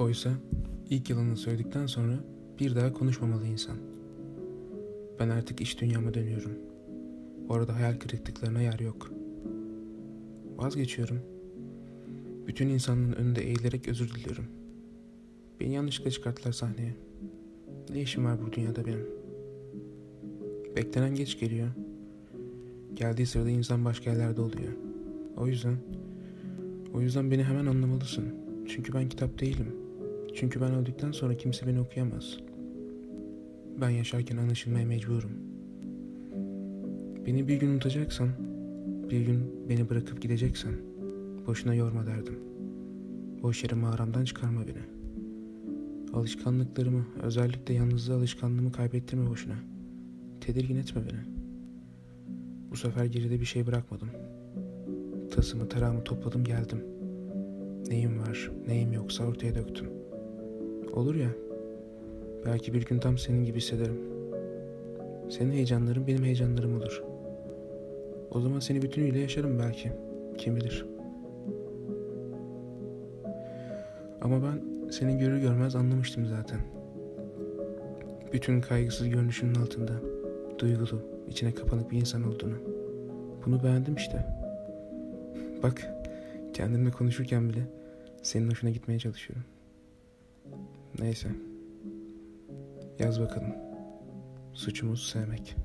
Oysa ilk yalanını söyledikten sonra bir daha konuşmamalı insan. Ben artık iş dünyama dönüyorum. Orada hayal kırıklıklarına yer yok. Vazgeçiyorum. Bütün insanlığın önünde eğilerek özür diliyorum. Beni yanlışlıkla çıkarttılar sahneye. Ne işim var bu dünyada benim? Beklenen geç geliyor. Geldiği sırada insan başka yerlerde oluyor. O yüzden, o yüzden beni hemen anlamalısın. Çünkü ben kitap değilim. Çünkü ben öldükten sonra kimse beni okuyamaz. Ben yaşarken anlaşılmaya mecburum. Beni bir gün unutacaksan, bir gün beni bırakıp gideceksen, boşuna yorma derdim. Boş yere mağaramdan çıkarma beni. Alışkanlıklarımı, özellikle yalnızlığı alışkanlığımı kaybettirme boşuna. Tedirgin etme beni. Bu sefer geride bir şey bırakmadım. Tasımı tarağımı topladım geldim. Neyim var, neyim yoksa ortaya döktüm. Olur ya, belki bir gün tam senin gibi hissederim. Senin heyecanların benim heyecanlarım olur. O zaman seni bütünüyle yaşarım belki. Kim bilir. Ama ben seni görür görmez anlamıştım zaten. Bütün kaygısız görünüşünün altında duygulu, içine kapanık bir insan olduğunu. Bunu beğendim işte. Bak, kendimle konuşurken bile senin hoşuna gitmeye çalışıyorum. Neyse. Yaz bakalım. Suçumuz sevmek.